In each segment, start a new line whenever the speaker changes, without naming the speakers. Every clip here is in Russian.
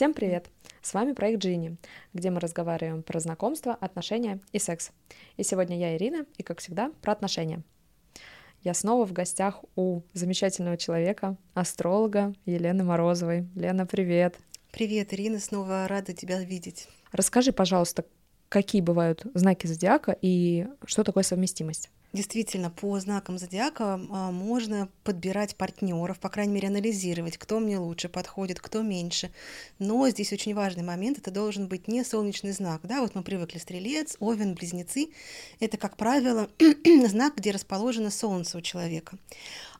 Всем привет! С вами проект Джинни, где мы разговариваем про знакомства, отношения и секс. И сегодня я Ирина, и, как всегда, про отношения. Я снова в гостях у замечательного человека, астролога Елены Морозовой. Лена, привет!
Привет, Ирина, снова рада тебя видеть.
Расскажи, пожалуйста, какие бывают знаки зодиака и что такое совместимость?
Действительно, по знакам зодиака а, можно подбирать партнеров, по крайней мере, анализировать, кто мне лучше подходит, кто меньше. Но здесь очень важный момент, это должен быть не солнечный знак. Да, вот мы привыкли стрелец, овен, близнецы. Это, как правило, знак, где расположено солнце у человека.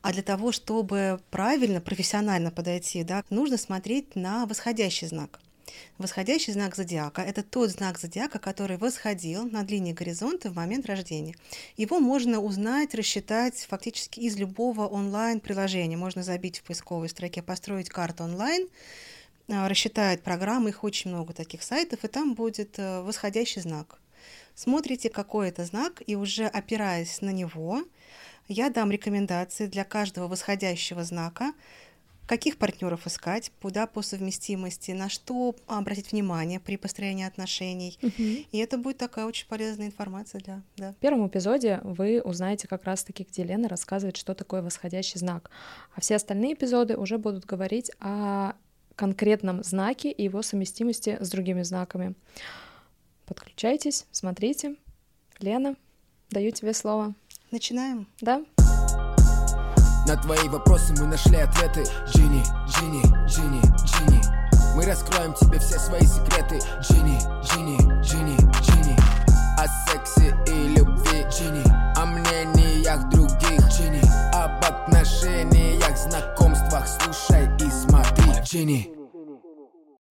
А для того, чтобы правильно, профессионально подойти, да, нужно смотреть на восходящий знак – Восходящий знак зодиака – это тот знак зодиака, который восходил над линией горизонта в момент рождения. Его можно узнать, рассчитать фактически из любого онлайн-приложения. Можно забить в поисковой строке «Построить карту онлайн», а, рассчитает программы, их очень много таких сайтов, и там будет э, восходящий знак. Смотрите, какой это знак, и уже опираясь на него, я дам рекомендации для каждого восходящего знака, каких партнеров искать, куда по совместимости, на что обратить внимание при построении отношений. Угу. И это будет такая очень полезная информация для... Да.
В первом эпизоде вы узнаете как раз-таки, где Лена рассказывает, что такое восходящий знак. А все остальные эпизоды уже будут говорить о конкретном знаке и его совместимости с другими знаками. Подключайтесь, смотрите. Лена, даю тебе слово.
Начинаем?
Да.
На твои вопросы мы нашли ответы. Джинни, Джинни, Джинни, Джинни. Мы раскроем тебе все свои секреты. Джинни, Джинни, Джинни, Джинни. О сексе и любви Джинни. О мнениях других Джинни. Об отношениях, знакомствах Слушай и смотри Джинни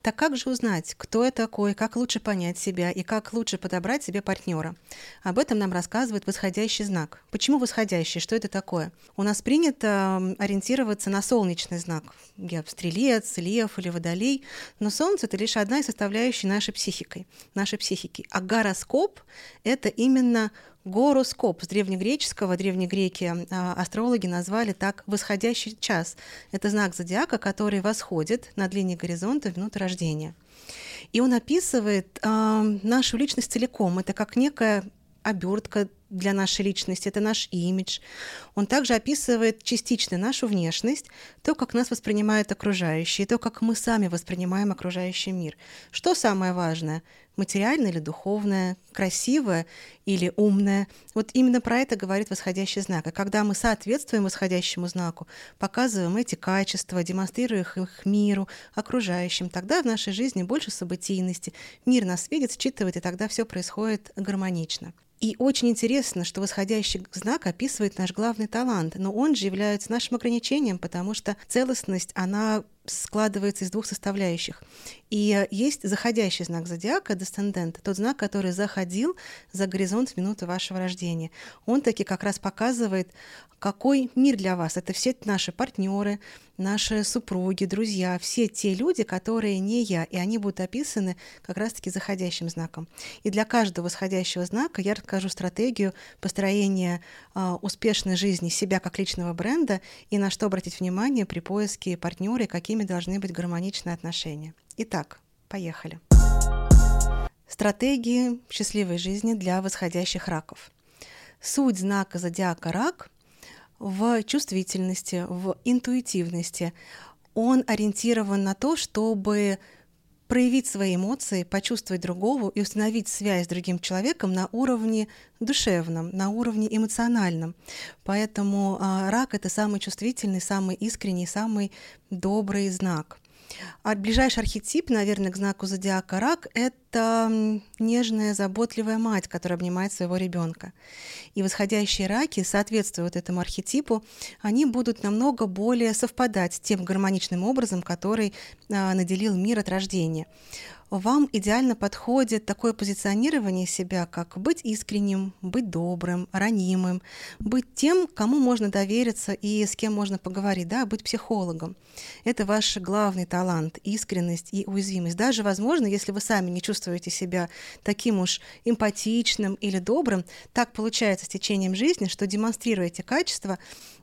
так как же узнать, кто я такой, как лучше понять себя и как лучше подобрать себе партнера? Об этом нам рассказывает восходящий знак. Почему восходящий? Что это такое? У нас принято ориентироваться на солнечный знак. Я стрелец, лев или водолей. Но солнце — это лишь одна из составляющих нашей психики. Нашей психики. А гороскоп — это именно Гороскоп с древнегреческого, древнегреки а, астрологи назвали так восходящий час. Это знак зодиака, который восходит над линией горизонта в минуту рождения. И он описывает э, нашу личность целиком. Это как некая обертка для нашей личности, это наш имидж. Он также описывает частично нашу внешность, то, как нас воспринимают окружающие, то, как мы сами воспринимаем окружающий мир. Что самое важное? Материальное или духовное, красивое или умное? Вот именно про это говорит восходящий знак. И когда мы соответствуем восходящему знаку, показываем эти качества, демонстрируем их миру, окружающим, тогда в нашей жизни больше событийности, мир нас видит, считывает, и тогда все происходит гармонично. И очень интересно, что восходящий знак описывает наш главный талант, но он же является нашим ограничением, потому что целостность, она складывается из двух составляющих. И есть заходящий знак зодиака, десцендент, тот знак, который заходил за горизонт в минуту вашего рождения. Он таки как раз показывает, какой мир для вас. Это все наши партнеры, наши супруги, друзья, все те люди, которые не я, и они будут описаны как раз-таки заходящим знаком. И для каждого восходящего знака я расскажу стратегию построения э, успешной жизни себя как личного бренда и на что обратить внимание при поиске партнера и какими ними должны быть гармоничные отношения. Итак, поехали. Стратегии счастливой жизни для восходящих раков. Суть знака зодиака рак в чувствительности, в интуитивности. Он ориентирован на то, чтобы проявить свои эмоции, почувствовать другого и установить связь с другим человеком на уровне душевном, на уровне эмоциональном. Поэтому а, рак это самый чувствительный, самый искренний, самый добрый знак. А ближайший архетип, наверное, к знаку зодиака рак — это нежная, заботливая мать, которая обнимает своего ребенка. И восходящие раки, соответствуя вот этому архетипу, они будут намного более совпадать с тем гармоничным образом, который а, наделил мир от рождения вам идеально подходит такое позиционирование себя, как быть искренним, быть добрым, ранимым, быть тем, кому можно довериться и с кем можно поговорить, да, быть психологом. Это ваш главный талант, искренность и уязвимость. Даже, возможно, если вы сами не чувствуете себя таким уж эмпатичным или добрым, так получается с течением жизни, что демонстрируя эти качества,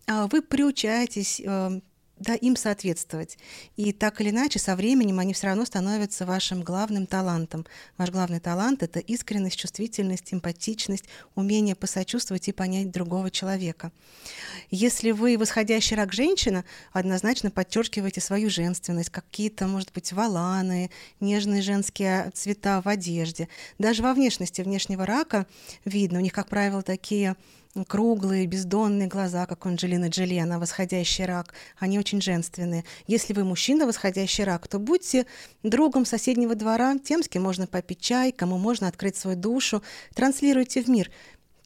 а, вы приучаетесь э, да, им соответствовать. И так или иначе, со временем они все равно становятся вашим главным талантом. Ваш главный талант — это искренность, чувствительность, эмпатичность, умение посочувствовать и понять другого человека. Если вы восходящий рак женщина, однозначно подчеркиваете свою женственность, какие-то, может быть, валаны, нежные женские цвета в одежде. Даже во внешности внешнего рака видно, у них, как правило, такие круглые, бездонные глаза, как у Анджелины Джоли, она восходящий рак, они очень женственные. Если вы мужчина, восходящий рак, то будьте другом соседнего двора, тем, с кем можно попить чай, кому можно открыть свою душу, транслируйте в мир.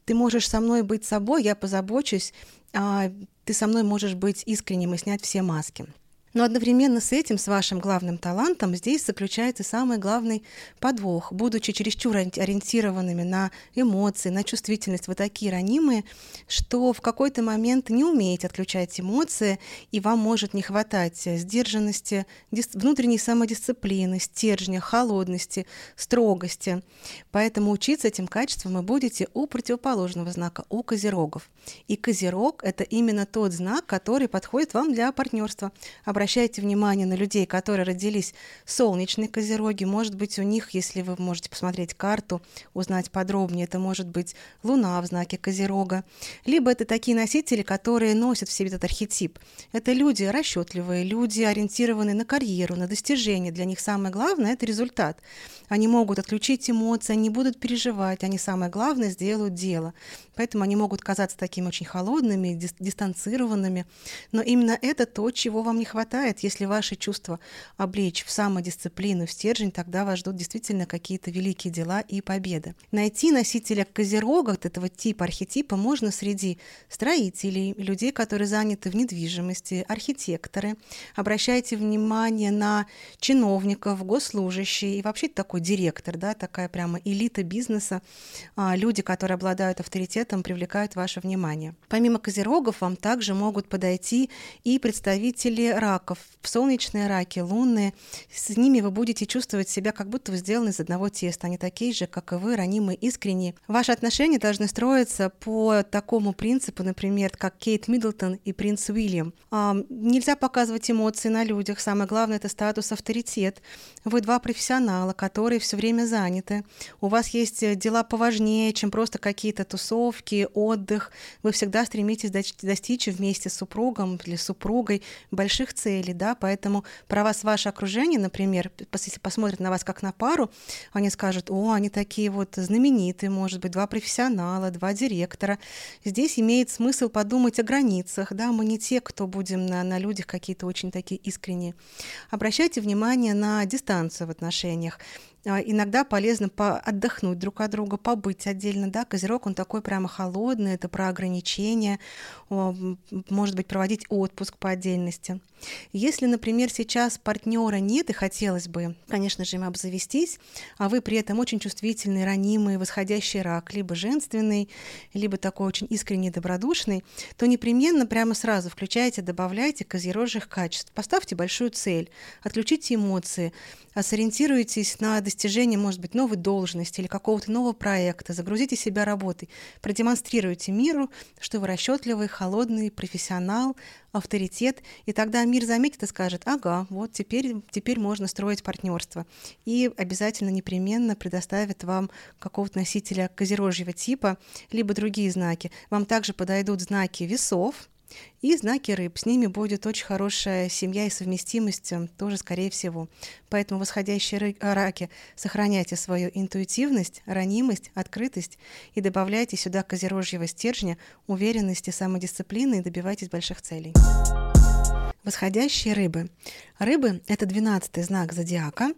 Ты можешь со мной быть собой, я позабочусь, а ты со мной можешь быть искренним и снять все маски. Но одновременно с этим, с вашим главным талантом, здесь заключается самый главный подвох. Будучи чересчур ориентированными на эмоции, на чувствительность, вы такие ранимые, что в какой-то момент не умеете отключать эмоции, и вам может не хватать сдержанности, внутренней самодисциплины, стержня, холодности, строгости. Поэтому учиться этим качествам вы будете у противоположного знака, у козерогов. И козерог — это именно тот знак, который подходит вам для партнерства обращайте внимание на людей, которые родились солнечные козероги. Может быть, у них, если вы можете посмотреть карту, узнать подробнее, это может быть Луна в знаке козерога. Либо это такие носители, которые носят в себе этот архетип. Это люди расчетливые, люди, ориентированные на карьеру, на достижения. Для них самое главное – это результат. Они могут отключить эмоции, они будут переживать, они самое главное сделают дело. Поэтому они могут казаться такими очень холодными, дистанцированными. Но именно это то, чего вам не хватает. Если ваши чувства облечь в самодисциплину, в стержень, тогда вас ждут действительно какие-то великие дела и победы. Найти носителя козерога этого типа, архетипа, можно среди строителей, людей, которые заняты в недвижимости, архитекторы. Обращайте внимание на чиновников, госслужащие и вообще такой директор, да, такая прямо элита бизнеса, а, люди, которые обладают авторитетом, привлекают ваше внимание. Помимо козерогов вам также могут подойти и представители раков, солнечные раки, лунные. С ними вы будете чувствовать себя, как будто вы сделаны из одного теста. Они такие же, как и вы, ранимые, искренние. Ваши отношения должны строиться по такому принципу, например, как Кейт Миддлтон и принц Уильям. А, нельзя показывать эмоции на людях. Самое главное – это статус, авторитет. Вы два профессионала, которые все время заняты, у вас есть э, дела поважнее, чем просто какие-то тусовки, отдых, вы всегда стремитесь достичь вместе с супругом или супругой больших целей, да, поэтому про вас ваше окружение, например, если посмотрят на вас как на пару, они скажут, о, они такие вот знаменитые, может быть, два профессионала, два директора. Здесь имеет смысл подумать о границах, да, мы не те, кто будем на, на людях какие-то очень такие искренние. Обращайте внимание на дистанцию в отношениях. А, иногда полезно отдохнуть друг от друга, побыть отдельно, да, козерог, он такой прямо холодный, это про ограничения, может быть, проводить отпуск по отдельности. Если, например, сейчас партнера нет и хотелось бы, конечно же, им обзавестись, а вы при этом очень чувствительный, ранимый, восходящий рак, либо женственный, либо такой очень искренний, добродушный, то непременно прямо сразу включайте, добавляйте козерожьих качеств. Поставьте большую цель, отключите эмоции, сориентируйтесь на достижение, может быть, новой должности или какого-то нового проекта, загрузите себя работой, продемонстрируйте миру, что вы расчетливый, холодный, профессионал, авторитет, и тогда мир заметит и скажет, ага, вот теперь, теперь можно строить партнерство. И обязательно непременно предоставит вам какого-то носителя козерожьего типа, либо другие знаки. Вам также подойдут знаки весов, и знаки рыб. С ними будет очень хорошая семья и совместимость э, тоже, скорее всего. Поэтому восходящие раки сохраняйте свою интуитивность, ранимость, открытость и добавляйте сюда козерожьего стержня, уверенности, самодисциплины и добивайтесь больших целей. Восходящие рыбы. Рыбы — это двенадцатый знак зодиака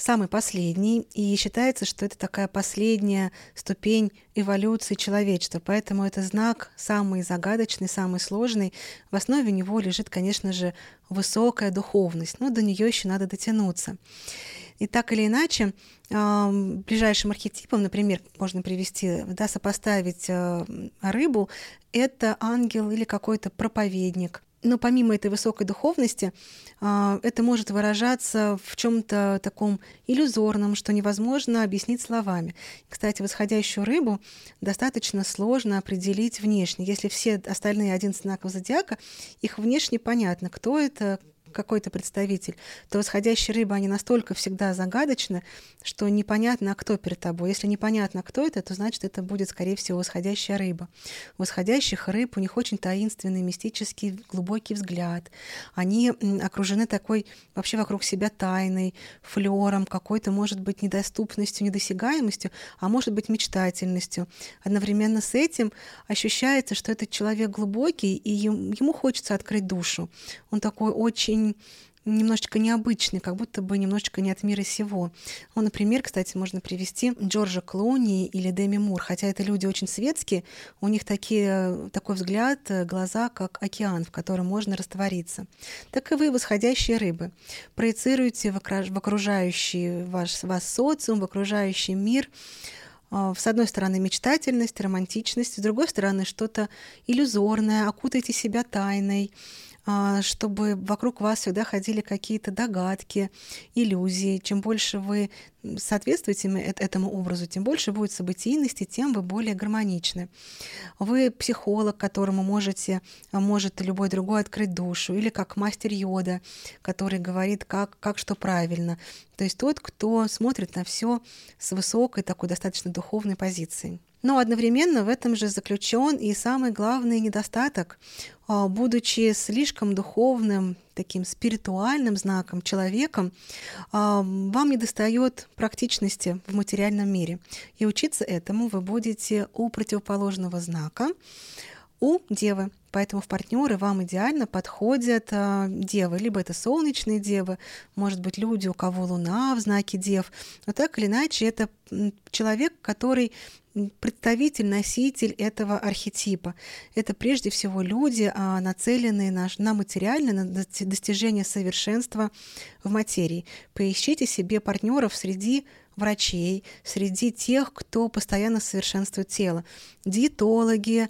самый последний, и считается, что это такая последняя ступень эволюции человечества, поэтому это знак самый загадочный, самый сложный. В основе него лежит, конечно же, высокая духовность, но до нее еще надо дотянуться. И так или иначе, ближайшим архетипом, например, можно привести, да, сопоставить э, рыбу, это ангел или какой-то проповедник, но помимо этой высокой духовности, а, это может выражаться в чем-то таком иллюзорном, что невозможно объяснить словами. Кстати, восходящую рыбу достаточно сложно определить внешне. Если все остальные 11 знаков зодиака, их внешне понятно, кто это, какой-то представитель, то восходящие рыбы, они настолько всегда загадочны, что непонятно, кто перед тобой. Если непонятно, кто это, то значит, это будет, скорее всего, восходящая рыба. У восходящих рыб у них очень таинственный, мистический, глубокий взгляд. Они окружены такой вообще вокруг себя тайной, флером, какой-то, может быть, недоступностью, недосягаемостью, а может быть, мечтательностью. Одновременно с этим ощущается, что этот человек глубокий, и ему хочется открыть душу. Он такой очень немножечко необычный, как будто бы немножечко не от мира сего. Ну, например, кстати, можно привести Джорджа Клуни или Деми Мур, хотя это люди очень светские, у них такие, такой взгляд, глаза, как океан, в котором можно раствориться. Так и вы, восходящие рыбы, проецируете в окружающий ваш, вас социум, в окружающий мир, а, с одной стороны мечтательность, романтичность, с другой стороны что-то иллюзорное, окутайте себя тайной, чтобы вокруг вас всегда ходили какие-то догадки, иллюзии. Чем больше вы соответствуете этому образу, тем больше будет событийности, тем вы более гармоничны. Вы психолог, которому можете, может любой другой открыть душу, или как мастер йода, который говорит, как, как что правильно. То есть тот, кто смотрит на все с высокой, такой достаточно духовной позиции. Но одновременно в этом же заключен и самый главный недостаток. А, будучи слишком духовным, таким спиритуальным знаком, человеком, а, вам не достает практичности в материальном мире. И учиться этому вы будете у противоположного знака, у девы. Поэтому в партнеры вам идеально подходят э, девы. Либо это солнечные девы, может быть, люди, у кого луна в знаке дев. Но так или иначе, это человек, который представитель, носитель этого архетипа. Это прежде всего люди, а, нацеленные на, на материальное, на достижение совершенства в материи. Поищите себе партнеров среди врачей, среди тех, кто постоянно совершенствует тело. Диетологи,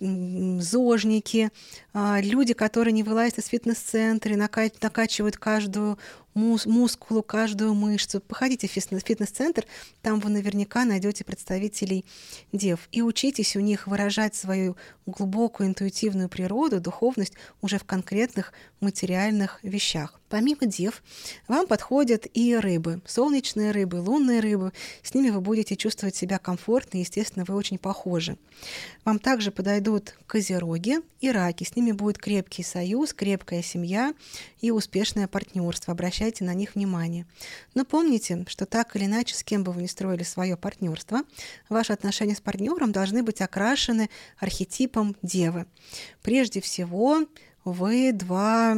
зожники, а, люди, которые не вылазят из фитнес-центра, накачивают каждую мускулу, каждую мышцу. Походите в фитнес-центр, там вы наверняка найдете представителей дев. И учитесь у них выражать свою глубокую интуитивную природу, духовность уже в конкретных материальных вещах. Помимо дев, вам подходят и рыбы, солнечные рыбы, лунные рыбы. С ними вы будете чувствовать себя комфортно, и, естественно, вы очень похожи. Вам также подойдут козероги и раки. С ними будет крепкий союз, крепкая семья и успешное партнерство. Обращайте на них внимание. Но помните, что так или иначе, с кем бы вы ни строили свое партнерство, ваши отношения с партнером должны быть окрашены архетипом девы. Прежде всего, вы два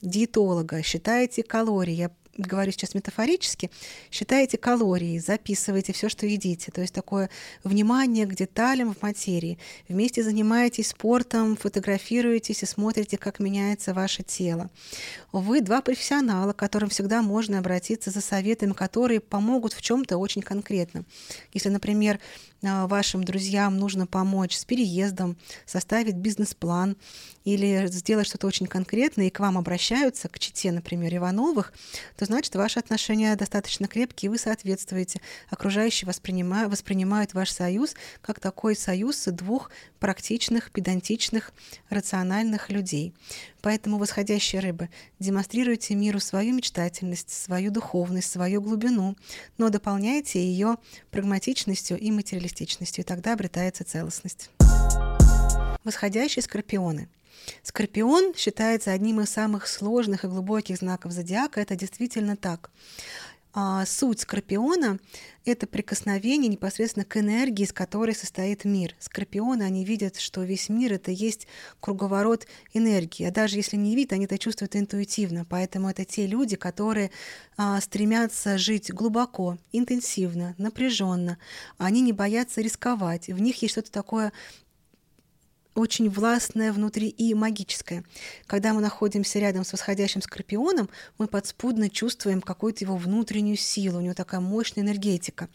диетолога, считаете калории. Я говорю сейчас метафорически, считаете калории, записываете все, что едите. То есть такое внимание к деталям в материи. Вместе занимаетесь спортом, фотографируетесь и смотрите, как меняется ваше тело. Вы два профессионала, к которым всегда можно обратиться за советами, которые помогут в чем-то очень конкретно. Если, например, вашим друзьям нужно помочь с переездом, составить бизнес-план или сделать что-то очень конкретное, и к вам обращаются, к чите, например, Ивановых, то значит, ваши отношения достаточно крепкие, вы соответствуете. Окружающие воспринимают, воспринимают ваш союз как такой союз двух практичных, педантичных, рациональных людей. Поэтому, восходящие рыбы, демонстрируйте миру свою мечтательность, свою духовность, свою глубину, но дополняйте ее прагматичностью и материалистичностью, и тогда обретается целостность. Восходящие скорпионы. Скорпион считается одним из самых сложных и глубоких знаков зодиака. Это действительно так. А суть скорпиона — это прикосновение непосредственно к энергии, из которой состоит мир. Скорпионы, они видят, что весь мир — это есть круговорот энергии. А даже если не видят, они это чувствуют интуитивно. Поэтому это те люди, которые а, стремятся жить глубоко, интенсивно, напряженно. Они не боятся рисковать. В них есть что-то такое очень властное внутри и магическое. Когда мы находимся рядом с восходящим скорпионом, мы подспудно чувствуем какую-то его внутреннюю силу, у него такая мощная энергетика.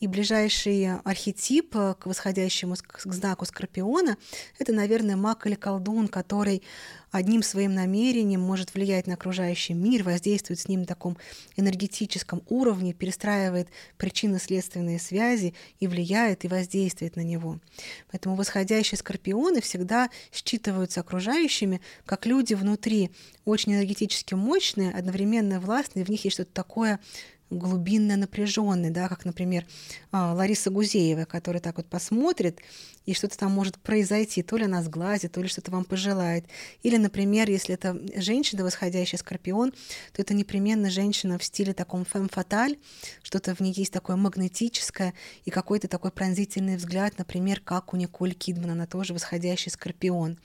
И ближайший архетип к восходящему к знаку скорпиона — это, наверное, маг или колдун, который одним своим намерением может влиять на окружающий мир, воздействует с ним на таком энергетическом уровне, перестраивает причинно-следственные связи и влияет и воздействует на него. Поэтому восходящие скорпионы всегда считываются окружающими как люди внутри очень энергетически мощные, одновременно властные, в них есть что-то такое глубинно напряженный, да, как, например, а, Лариса Гузеева, которая так вот посмотрит, и что-то там может произойти, то ли она сглазит, то ли что-то вам пожелает. Или, например, если это женщина, восходящая скорпион, то это непременно женщина в стиле таком фэм-фаталь, что-то в ней есть такое магнетическое и какой-то такой пронзительный взгляд, например, как у Николь Кидман, она тоже восходящий скорпион.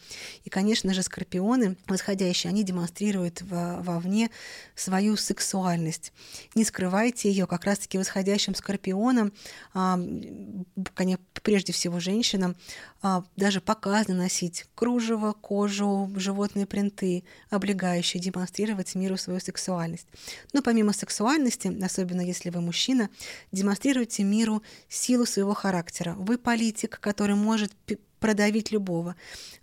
И, конечно же, скорпионы восходящие, они демонстрируют вовне свою сексуальность, не открываете ее как раз-таки восходящим скорпионом, а, конечно, прежде всего женщинам, а, даже показано носить кружево, кожу, животные принты, облегающие, демонстрировать миру свою сексуальность. Но помимо сексуальности, особенно если вы мужчина, демонстрируйте миру силу своего характера. Вы политик, который может продавить любого.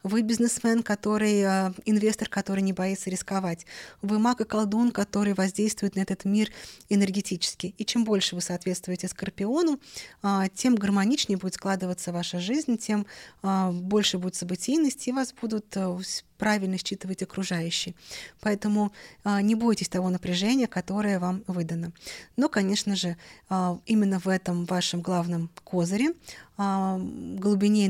Вы бизнесмен, который, э, инвестор, который не боится рисковать. Вы маг и колдун, который воздействует на этот мир энергетически. И чем больше вы соответствуете Скорпиону, а, тем гармоничнее будет складываться ваша жизнь, тем а, больше будет событийности, и вас будут э, правильно считывать окружающие. Поэтому а, не бойтесь того напряжения, которое вам выдано. Но, конечно же, а, именно в этом вашем главном козыре, а, глубине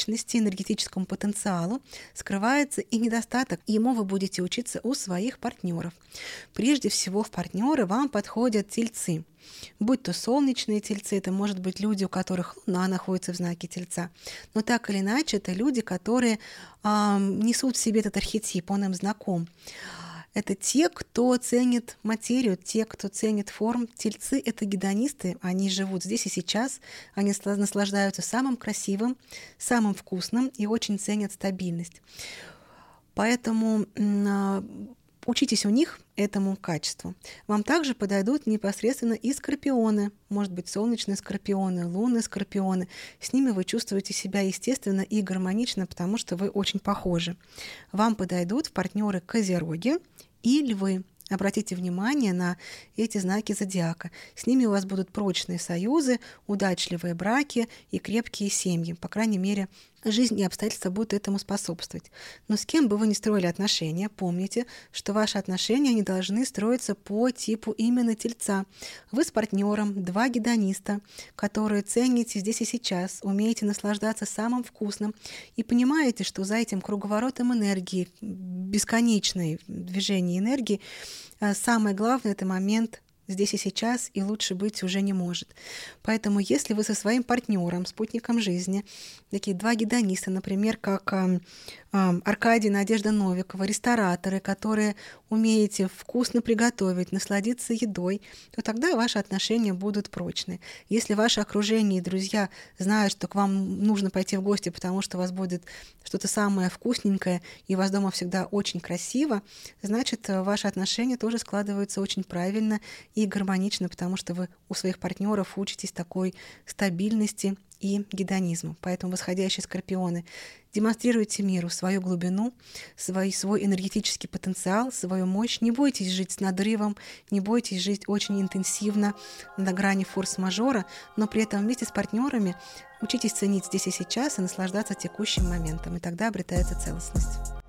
энергетичности, энергетическому потенциалу скрывается и недостаток. Ему вы будете учиться у своих партнеров. Прежде всего в партнеры вам подходят тельцы. Будь то солнечные тельцы, это может быть люди, у которых луна находится в знаке тельца. Но так или иначе, это люди, которые э, несут в себе этот архетип, он им знаком. Это те, кто ценит материю, те, кто ценит форм. Тельцы — это гедонисты, они живут здесь и сейчас, они наслаждаются самым красивым, самым вкусным и очень ценят стабильность. Поэтому а, Учитесь у них этому качеству. Вам также подойдут непосредственно и скорпионы, может быть, солнечные скорпионы, лунные скорпионы. С ними вы чувствуете себя естественно и гармонично, потому что вы очень похожи. Вам подойдут партнеры козероги и львы. Обратите внимание на эти знаки зодиака. С ними у вас будут прочные союзы, удачливые браки и крепкие семьи. По крайней мере, Жизнь и обстоятельства будут этому способствовать. Но с кем бы вы ни строили отношения, помните, что ваши отношения не должны строиться по типу именно тельца. Вы с партнером, два гедониста, которые цените здесь и сейчас, умеете наслаждаться самым вкусным и понимаете, что за этим круговоротом энергии, бесконечной движения энергии, э, самое главное — это момент здесь и сейчас, и лучше быть уже не может. Поэтому если вы со своим партнером, спутником жизни, такие два гедониста, например, как э, э, Аркадий Надежда Новикова, рестораторы, которые умеете вкусно приготовить, насладиться едой, то тогда ваши отношения будут прочны. Если ваше окружение и друзья знают, что к вам нужно пойти в гости, потому что у вас будет что-то самое вкусненькое, и у вас дома всегда очень красиво, значит, э, ваши отношения тоже складываются очень правильно и гармонично, потому что вы у своих партнеров учитесь такой стабильности и гедонизму. Поэтому восходящие скорпионы демонстрируйте миру свою глубину, свой, свой энергетический потенциал, свою мощь. Не бойтесь жить с надрывом, не бойтесь жить очень интенсивно на грани форс-мажора, но при этом вместе с партнерами учитесь ценить здесь и сейчас и наслаждаться текущим моментом, и тогда обретается целостность.